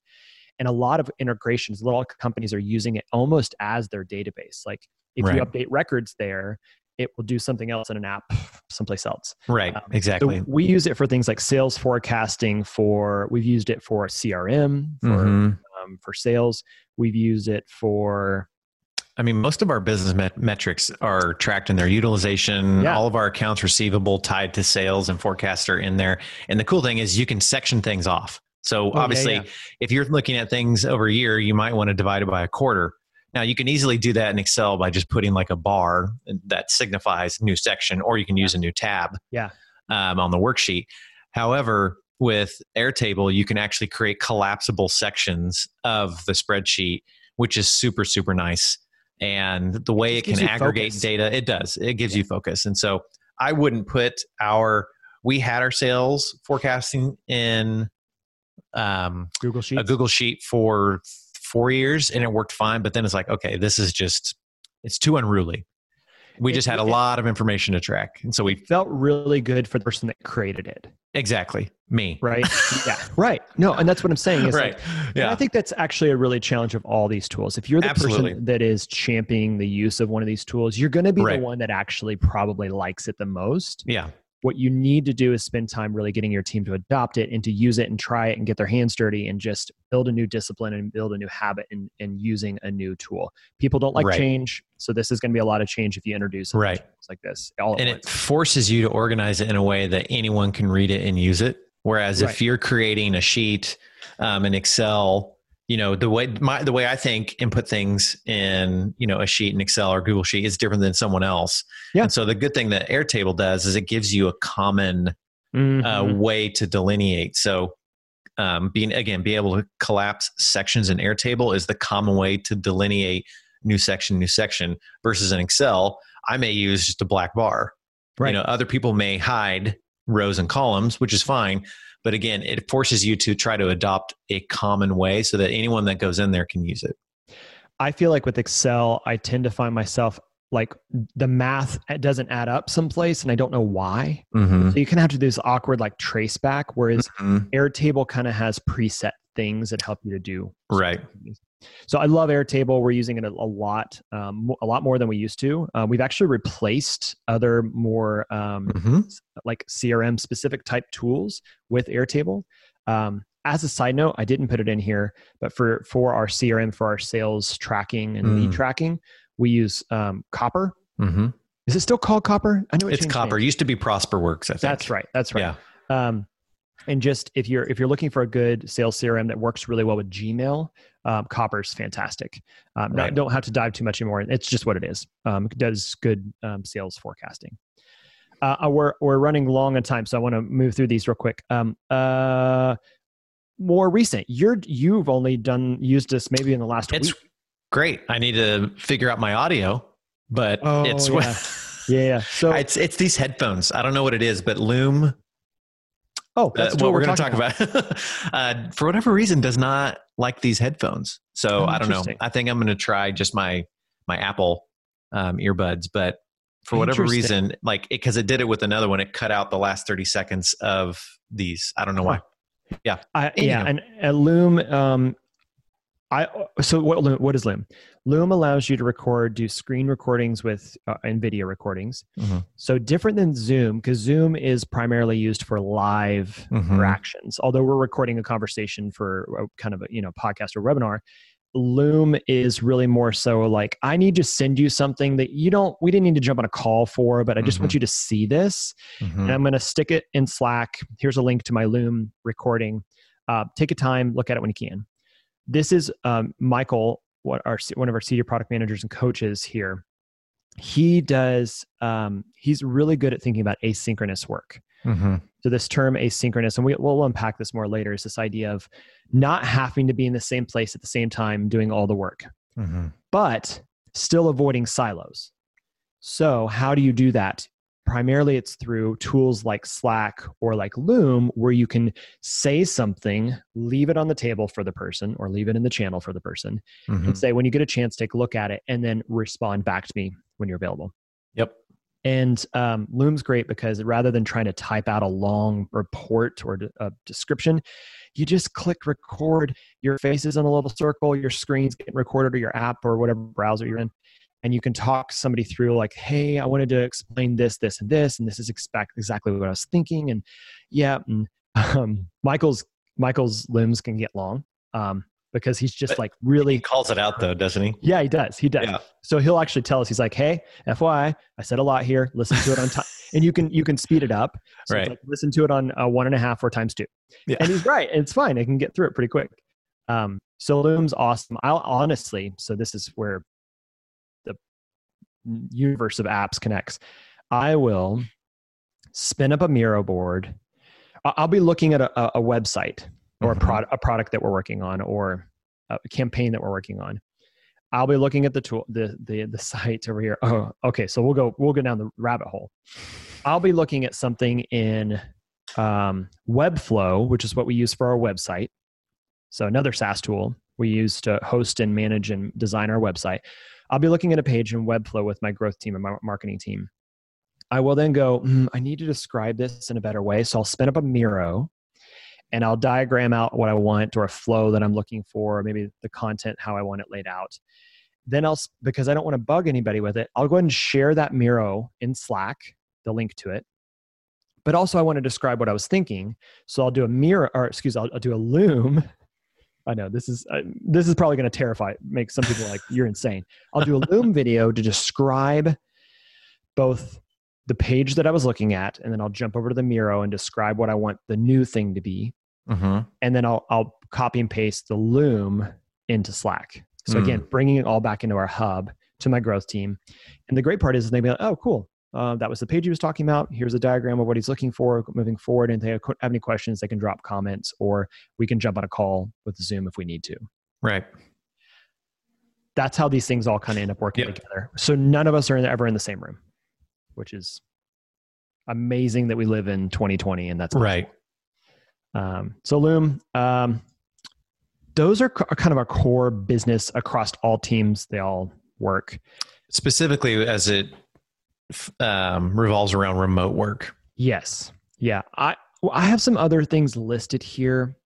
and a lot of integrations. Little companies are using it almost as their database. Like if you update records there, it will do something else in an app someplace else. Right, Um, exactly. So we use it for things like sales forecasting. For we've used it for CRM for Mhm. um, for sales. We've used it for I mean, most of our business met- metrics are tracked in their utilization. Yeah. All of our accounts receivable tied to sales and forecast are in there. And the cool thing is you can section things off. So Oh, yeah, obviously, yeah. if you're looking at things over a year, you might want to divide it by a quarter. Now you can easily do that in Excel by just putting like a bar that signifies new section, or you can use a new tab Yeah. um, on the worksheet. However, with Airtable, you can actually create collapsible sections of the spreadsheet, which is super, super nice. And the way it gives can aggregate focus. data, it does. It gives you focus. And so I wouldn't put our, we had our sales forecasting in um, Google Sheets. a Google Sheet for four years and it worked fine. But then it's like, okay, this is just, it's too unruly. We It- just had a lot of information to track. And so we, felt really good for the person that created it, exactly, me. right? yeah, right. No, and that's what I'm saying. Is right. like, yeah. I think that's actually a really challenge of all these tools. If you're the Absolutely. person that is championing the use of one of these tools, you're going to be Right. the one that actually probably likes it the most. yeah. What you need to do is spend time really getting your team to adopt it and to use it and try it and get their hands dirty and just build a new discipline and build a new habit and, in using a new tool. People don't like Right. change, so this is going to be a lot of change if you introduce Right. tools like this. All And it forces you to organize it in a way that anyone can read it and use it. Whereas Right. if you're creating a sheet um, in Excel, you know the way my the way I think and put things in you know a sheet in Excel or Google Sheet is different than someone else. Yeah. And so the good thing that Airtable does is it gives you a common uh, Mhm. way to delineate. So, um, being again, be able to collapse sections in Airtable is the common way to delineate new section, new section. Versus in Excel, I may use just a black bar. Right. You know, other people may hide rows and columns, which is fine. But again, it forces you to try to adopt a common way so that anyone that goes in there can use it. I feel like with Excel, I tend to find myself like the math doesn't add up someplace and I don't know why. Mm-hmm. So you can have to do this awkward like trace back, whereas Airtable kind of has preset things that help you to do Right. So I love Airtable. We're using it a, a lot, um, a lot more than we used to. Uh, we've actually replaced other more um, hmm like CRM specific type tools with Airtable. Um, as a side note, I didn't put it in here, but for for our CRM for our sales tracking and lead Mm. tracking, we use um, Copper. hmm Is it still called Copper? I know it It's copper. names. Used to be ProsperWorks. I think. That's right. That's right. Yeah. Um, and just if you're if you're looking for a good sales CRM that works really well with Gmail, um, Copper's fantastic. Um, not- don't have to dive too much anymore. It's just what it is. Um, it does good um, sales forecasting. Uh, uh, we're we're running long on time, so I want to move through these real quick. Um, uh, more recent, you're you've only done used this maybe in the last It's week. great. I need to figure out my audio, but Oh, it's yeah. Yeah, yeah. So it's it's these headphones. I don't know what it is, but Loom. Oh, Uh, that's what what we're, we're going to talk about, uh, for whatever reason, does not like these headphones. So Oh, I don't know. I think I'm going to try just my my Apple um, earbuds, but for whatever reason, like because it, did it with another one, it cut out the last 30 seconds of these. I don't know why. Yeah, I, yeah, and, and Loom. Um, I so what what is Loom? Loom allows you to record, do screen recordings with uh, and video recordings. Mhm. So different than Zoom because Zoom is primarily used for live Mhm. interactions. Although we're recording a conversation for a, kind of a you know podcast or webinar, Loom is really more so like I need to send you something that you don't. We didn't need to jump on a call for, but I just want Mhm. you to see this Mhm. and I'm going to stick it in Slack. Here's a link to my Loom recording. Uh, take a time, look at it when you can. This is um, Michael, what our one of our senior product managers and coaches here. He does. Um, he's really good at thinking about asynchronous work. Mhm. So this term asynchronous, and we, we'll unpack this more later, is this idea of not having to be in the same place at the same time doing all the work Mhm. but still avoiding silos. So, how do you do that? Primarily, it's through tools like Slack or like Loom, where you can say something, leave it on the table for the person, or leave it in the channel for the person, Mhm. and say, when you get a chance, take a look at it, and then respond back to me when you're available. Yep. And um, Loom's great because rather than trying to type out a long report or a description, you just click record. Your face is in a little circle, your screen's getting recorded, or your app or whatever browser you're in. And you can talk somebody through, like, hey, I wanted to explain this, this, and this, and this is expect exactly what I was thinking. And yeah, and, um, Michael's Michael's Looms can get long um, because he's just But like He really calls it out though, doesn't he? yeah, he does. He does. Yeah. So he'll actually tell us. He's like, "Hey, FYI, I said a lot here. Listen to it on time, and you can you can speed it up. So Right. like, listen to it on uh, one and a half or times two. Yeah. And he's right. It's fine. I can get through it pretty quick. Um, so Loom's awesome. I'll honestly. So this is where universe of apps connects. I will spin up a Miro board. I'll be looking at a, a- a website or a, Mhm. prod, a product that we're working on or a campaign that we're working on. I'll be looking at the tool, the the the site over here. Oh, okay. So we'll go we'll go down the rabbit hole. I'll be looking at something in um, Webflow, which is what we use for our website. So another SaaS tool we use to host and manage and design our website. I'll be looking at a page in Webflow with my growth team and my marketing team. I will then go, "Hmm, I need to describe this in a better way. So I'll spin up a Miro and I'll diagram out what I want or a flow that I'm looking for, or maybe the content, how I want it laid out. Then I'll, because I don't want to bug anybody with it, I'll go ahead and share that Miro in Slack, the link to it. But also, I want to describe what I was thinking. So I'll do a Miro, or excuse, I'll, I'll do a Loom. I know this is uh, this is probably going to terrify, make some people like you're insane. I'll do a Loom video to describe both the page that I was looking at, and then I'll jump over to the Miro and describe what I want the new thing to be, Mhm. and then I'll I'll copy and paste the Loom into Slack. So Hmm. again, bringing it all back into our hub to my growth team. And the great part is they be like, "Oh, cool, uh, that was the page he was talking about. Here's a diagram of what he's looking for moving forward. And if they have have any questions, they can drop comments, or we can jump on a call with Zoom if we need to." Right. That's how these things all kind of end up working Yep. together. So none of us are ever in the same room, which is amazing that we live in 2020 and that's possible. Right. Um, so Loom, um, those are, are kind of our core business across all teams. They all work. Specifically, as it um, revolves around remote work. Yes. Yeah. I well, I have some other things listed here.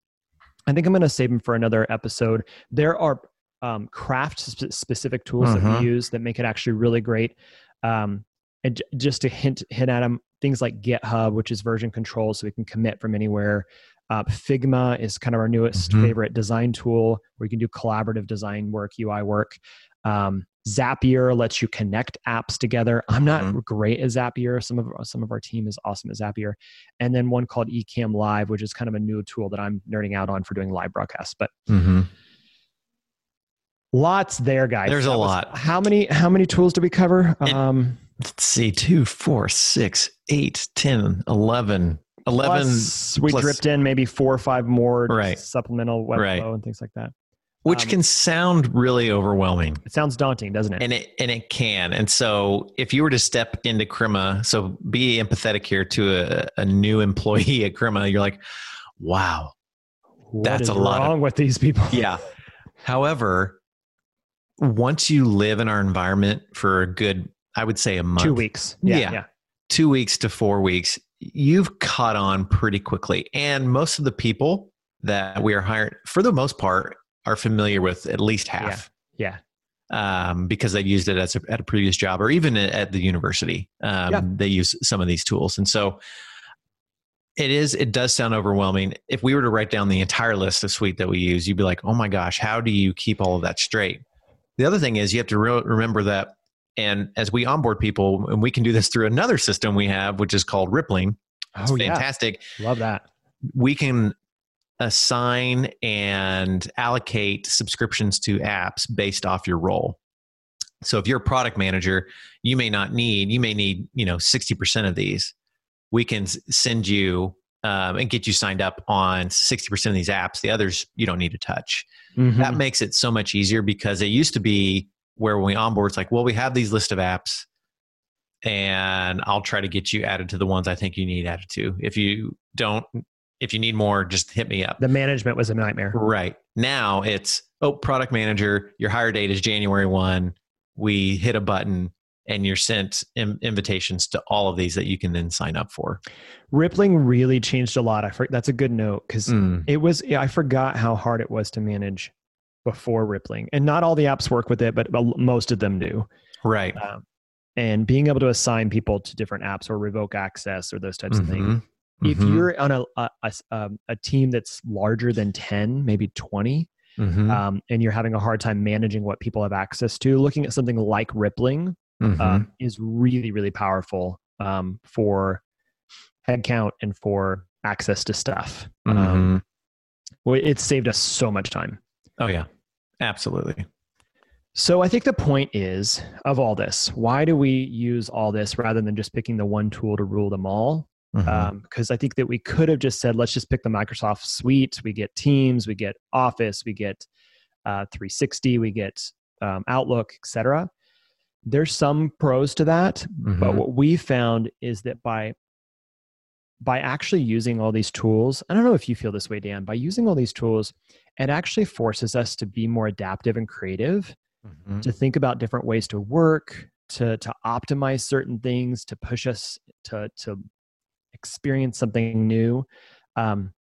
I think I'm going to save them for another episode. There are um, craft sp- specific tools that Mhm. we use that make it actually really great. Um, and j- just to hint hint at them, things like GitHub, which is version control, so we can commit from anywhere. Uh, Figma is kind of our newest Mhm. favorite design tool where you can do collaborative design work, UI work. Um, Zapier lets you connect apps together. I'm not Mhm. great at Zapier. Some of some of our team is awesome at Zapier, and then one called Ecamm Live, which is kind of a new tool that I'm nerding out on for doing live broadcasts. But Mm-hmm. lots there, guys. There's a was- lot. How many how many tools do we cover? It- Um, Let's see, two, four, six, eight, 10, 11. 11 plus we plus- dripped in maybe four or five more Right. supplemental webflow Right. and things like that. Which um, can sound really overwhelming. It sounds daunting, doesn't it? And it and it can. And so if you were to step into Crema, so be empathetic here to a, a new employee at Crema, you're like, wow. What that's a lot of- wrong with these people. Yeah. However, once you live in our environment for a good, I would say a month, Two weeks. Yeah, Yeah. yeah. two weeks to four weeks, you've caught on pretty quickly. And most of the people that we are hiring, for the most part, are familiar with at least half. Yeah. Um, because they've used it as a, at a previous job or even at, the university. Um, Yeah. They use some of these tools. And so it is, it does sound overwhelming. If we were to write down the entire list of suite that we use, you'd be like, oh my gosh, how do you keep all of that straight? The other thing is you have to re- remember that and as we onboard people, and we can do this through another system we have, which is called Rippling. It's Oh yeah. fantastic. Love that. We can assign and allocate subscriptions to apps based off your role. So if you're a product manager, you may not need, you may need, you know, 60% of these. We can send you um, and get you signed up on 60% of these apps. The others you don't need to touch Mhm. that makes it so much easier because it used to be where when we onboard, it's like, well, we have these list of apps and I'll try to get you added to the ones I think you need added to. If you don't, if you need more, just hit me up. the management was a nightmare. Right. Now it's, oh, product manager, your hire date is January 1. We hit a button and you're sent in- invitations to all of these that you can then sign up for. Rippling really changed a lot. I for, that's a good note because Mm, it was. I forgot how hard it was to manage before Rippling, and not all the apps work with it, but most of them do. right. Um, and being able to assign people to different apps or revoke access or those types of things. If Mhm. you're on a a, a um, a team that's larger than ten, maybe twenty, Mhm. um, and you're having a hard time managing what people have access to, looking at something like Rippling Mhm. um, is really really powerful um, for headcount and for access to stuff. Um, Mhm. well, it saved us so much time. oh, yeah. Absolutely. So I think the point is of all this, why do we use all this rather than just picking the one tool to rule them all? Mhm. Because I think that we could have just said, let's just pick the Microsoft suite. We get Teams, we get Office, we get uh, 360, we get um, Outlook, etc. There's some pros to that, but Mhm. what we found is that by by actually using all these tools, I don't know if you feel this way, Dan. By using all these tools, it actually forces us to be more adaptive and creative Mhm. to think about different ways to work to to optimize certain things to push us to to experience something new um,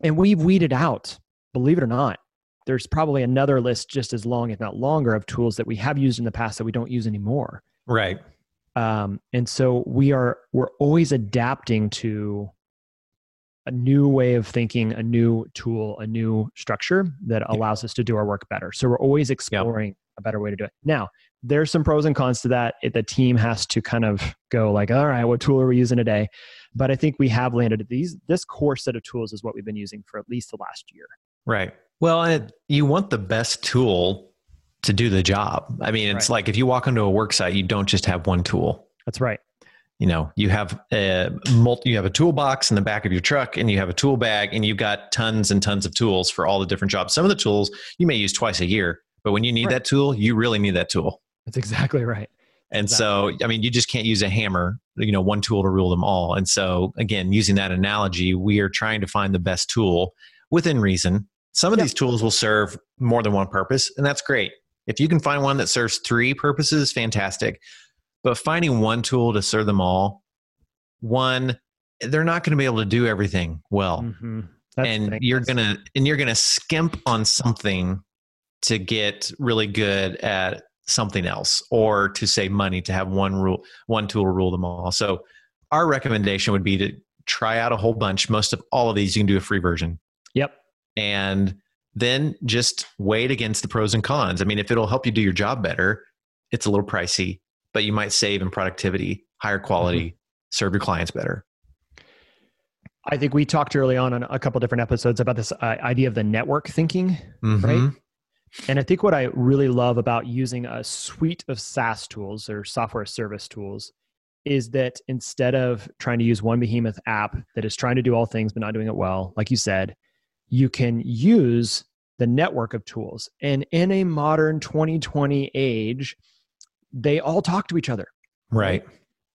and we've weeded out believe it or not there's probably another list just as long if not longer of tools that we have used in the past that we don't use anymore. Right. um, and so we are we're always adapting to a new way of thinking a new tool a new structure that allows us to do our work better. So we're always exploring a better way to do it. Now there's some pros and cons to that it, the team has to kind of go like all right what tool are we using today but i think we have landed at these this core set of tools is what we've been using for at least the last year Right. Well, you want the best tool to do the job. I mean, it's Right. like if you walk into a work site, you don't just have one tool. that's right You know, you have a multi, you have a toolbox in the back of your truck, and you have a tool bag, and you've got tons and tons of tools for all the different jobs. Some of the tools you may use twice a year, but when you need Right. that tool, you really need that tool. That's exactly right And so, I mean, you just can't use a hammer, you know, one tool to rule them all. And so, again, using that analogy, we are trying to find the best tool within reason. Some of Yep. these tools will serve more than one purpose, and that's great. If you can find one that serves three purposes, fantastic. But finding one tool to serve them all, one, they're not going to be able to do everything well. Mhm. And you're gonna and you're gonna skimp on something to get really good at something else or to save money to have one rule one tool rule them all so our recommendation would be to try out a whole bunch most of all of these you can do a free version Yep. and then just weigh it against the pros and cons i mean if it'll help you do your job better it's a little pricey but you might save in productivity higher quality Mm-hmm. serve your clients better I think we talked early on on a couple different episodes about this uh, idea of the network thinking. Mhm. And I think what I really love about using a suite of SaaS tools or software service tools is that instead of trying to use one behemoth app that is trying to do all things but not doing it well, like you said, you can use the network of tools. And in a modern 2020 age, they all talk to each other. right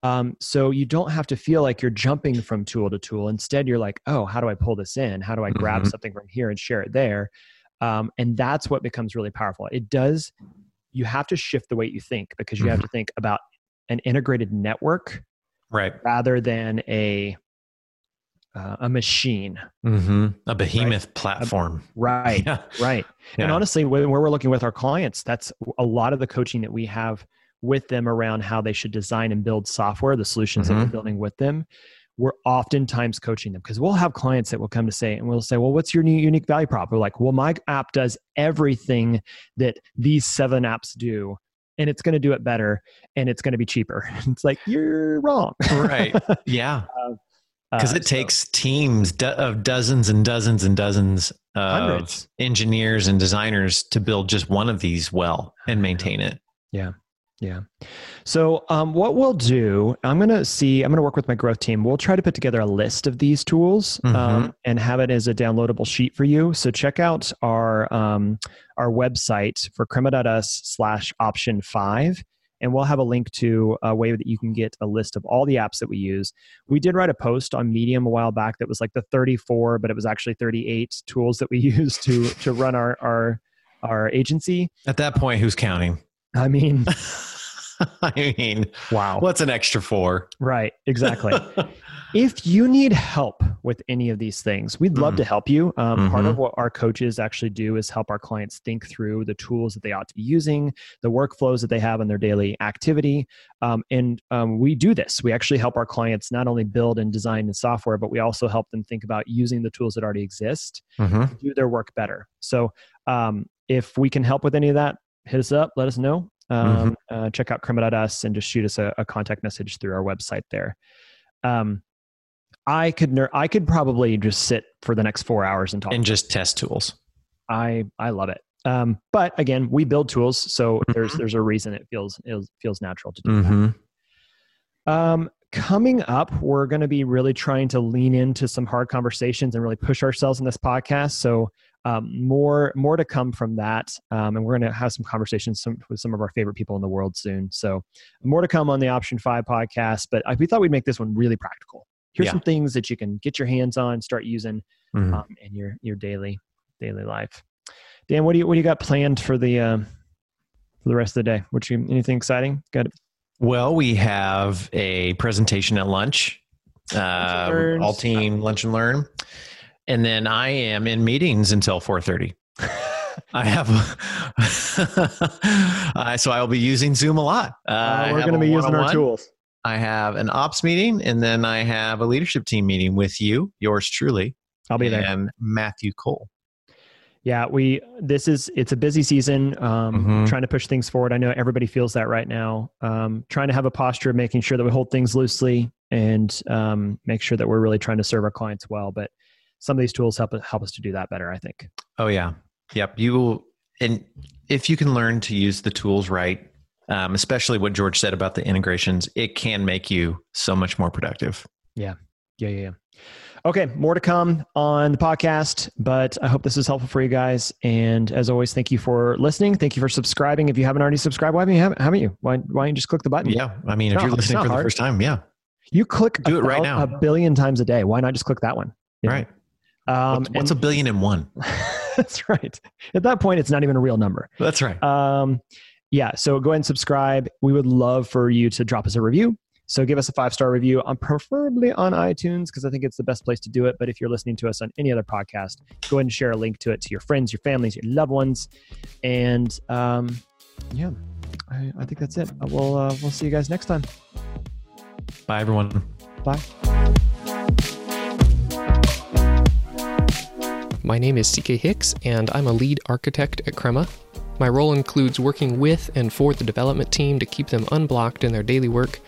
Um, so you don't have to feel like you're jumping from tool to tool. Instead, you're like, oh, how do I pull this in? How do I grab Mhm. something from here and share it there? Um, and that's what becomes really powerful. It does, you have to shift the way you think because you have to think about an integrated network right rather than a uh, a machine. hmm A behemoth platform. Right. Yeah. Right. And honestly, when where we're looking with our clients, that's a lot of the coaching that we have with them around how they should design and build software, the solutions that we're Mhm. building with them. We're oftentimes coaching them because we'll have clients that will come to say, and we'll say, Well, what's your new unique value prop? We're like, Well, my app does everything that these seven apps do, and it's going to do it better and it's going to be cheaper. it's like, You're wrong. Right. Yeah. Because Uh, it so takes teams of dozens and dozens and dozens of hundreds. engineers and designers to build just one of these well and maintain it. Yeah. So um, what we'll do, I'm going to see, I'm going to work with my growth team. We'll try to put together a list of these tools um, and have it as a downloadable sheet for you. So check out our um, our website for crema.us slash option five. And we'll have a link to a way that you can get a list of all the apps that we use. We did write a post on Medium a while back that was like the 34, but it was actually 38 tools that we use to to run our our our agency. At that point, who's counting? I mean, I mean, wow. what's an extra four? Right, exactly. if you need help with any of these things, we'd love Mhm. to help you. Um, Part Mhm. of what our coaches actually do is help our clients think through the tools that they ought to be using, the workflows that they have in their daily activity. Um, and um, we do this. We actually help our clients not only build and design the software, but we also help them think about using the tools that already exist Mhm. to do their work better. So um, if we can help with any of that, hit us up, let us know. Um, uh, check out crema.us and just shoot us a, a contact message through our website there. Um, I could ner- I could probably just sit for the next four hours and talk. And just test tools. I I love it. Um, but again, we build tools, so there's Mhm. there's a reason it feels it feels natural to do that. Mm-hmm. Um, coming up, we're going to be really trying to lean into some hard conversations and really push ourselves in this podcast. So um, more more to come from that, um, and we're going to have some conversations some, with some of our favorite people in the world soon. So more to come on the Option Five podcast. But I, we thought we'd make this one really practical. Here's Yeah. some things that you can get your hands on, start using Mhm. um, in your your daily daily life. Dan, what do you what do you got planned for the uh, for the rest of the day? What you anything exciting? Got it. Well, we have a presentation at lunch, uh, all team lunch and learn, and then I am in meetings until four thirty. I have, uh, so I'll be using Zoom a lot. Uh, I we're going to be using our tools. I have an ops meeting, and then I have a leadership team meeting with you, yours truly, I'll be there. and Matthew Cole. Yeah, we this is it's a busy season. Um, Mhm. Trying to push things forward. I know everybody feels that right now. Um, trying to have a posture of making sure that we hold things loosely and um, make sure that we're really trying to serve our clients well. But some of these tools help help us to do that better. I think. Oh yeah, yep. You will, and if you can learn to use the tools right, um, especially what George said about the integrations, it can make you so much more productive. Yeah, yeah, yeah. Okay, more to come on the podcast, but I hope this is helpful for you guys. And as always, thank you for listening. Thank you for subscribing. If you haven't already subscribed, why haven't you? Haven't, haven't you? Why, why don't you just click the button? Yeah, I mean, if No, you're it's listening for the first time, yeah, You click Do a it right now. a billion times a day. Why not just click that one? Yeah. right. Um, what's, what's a billion and one? That's right. At that point, it's not even a real number. That's right. Um, yeah. So go ahead and subscribe. We would love for you to drop us a review. So give us a five star review, on preferably on iTunes because I think it's the best place to do it. But if you're listening to us on any other podcast, go ahead and share a link to it to your friends, your families, your loved ones, and um, yeah, I, I, think that's it. We'll uh, we'll see you guys next time. Bye, everyone. Bye. My name is CK Hicks, and I'm a lead architect at Crema. My role includes working with and for the development team to keep them unblocked in their daily work.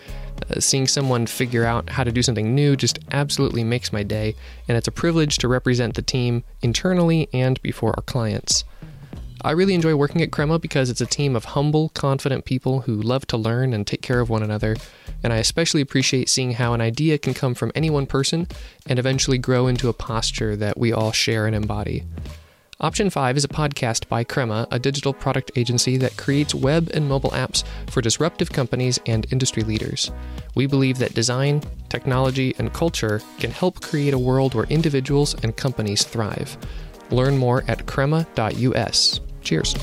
Uh, seeing someone figure out how to do something new just absolutely makes my day, and it's a privilege to represent the team internally and before our clients. I really enjoy working at Crema because it's a team of humble, confident people who love to learn and take care of one another, and I especially appreciate seeing how an idea can come from any one person and eventually grow into a posture that we all share and embody. Option 5 is a podcast by Crema, a digital product agency that creates web and mobile apps for disruptive companies and industry leaders. We believe that design, technology, and culture can help create a world where individuals and companies thrive. Learn more at crema.us. Cheers.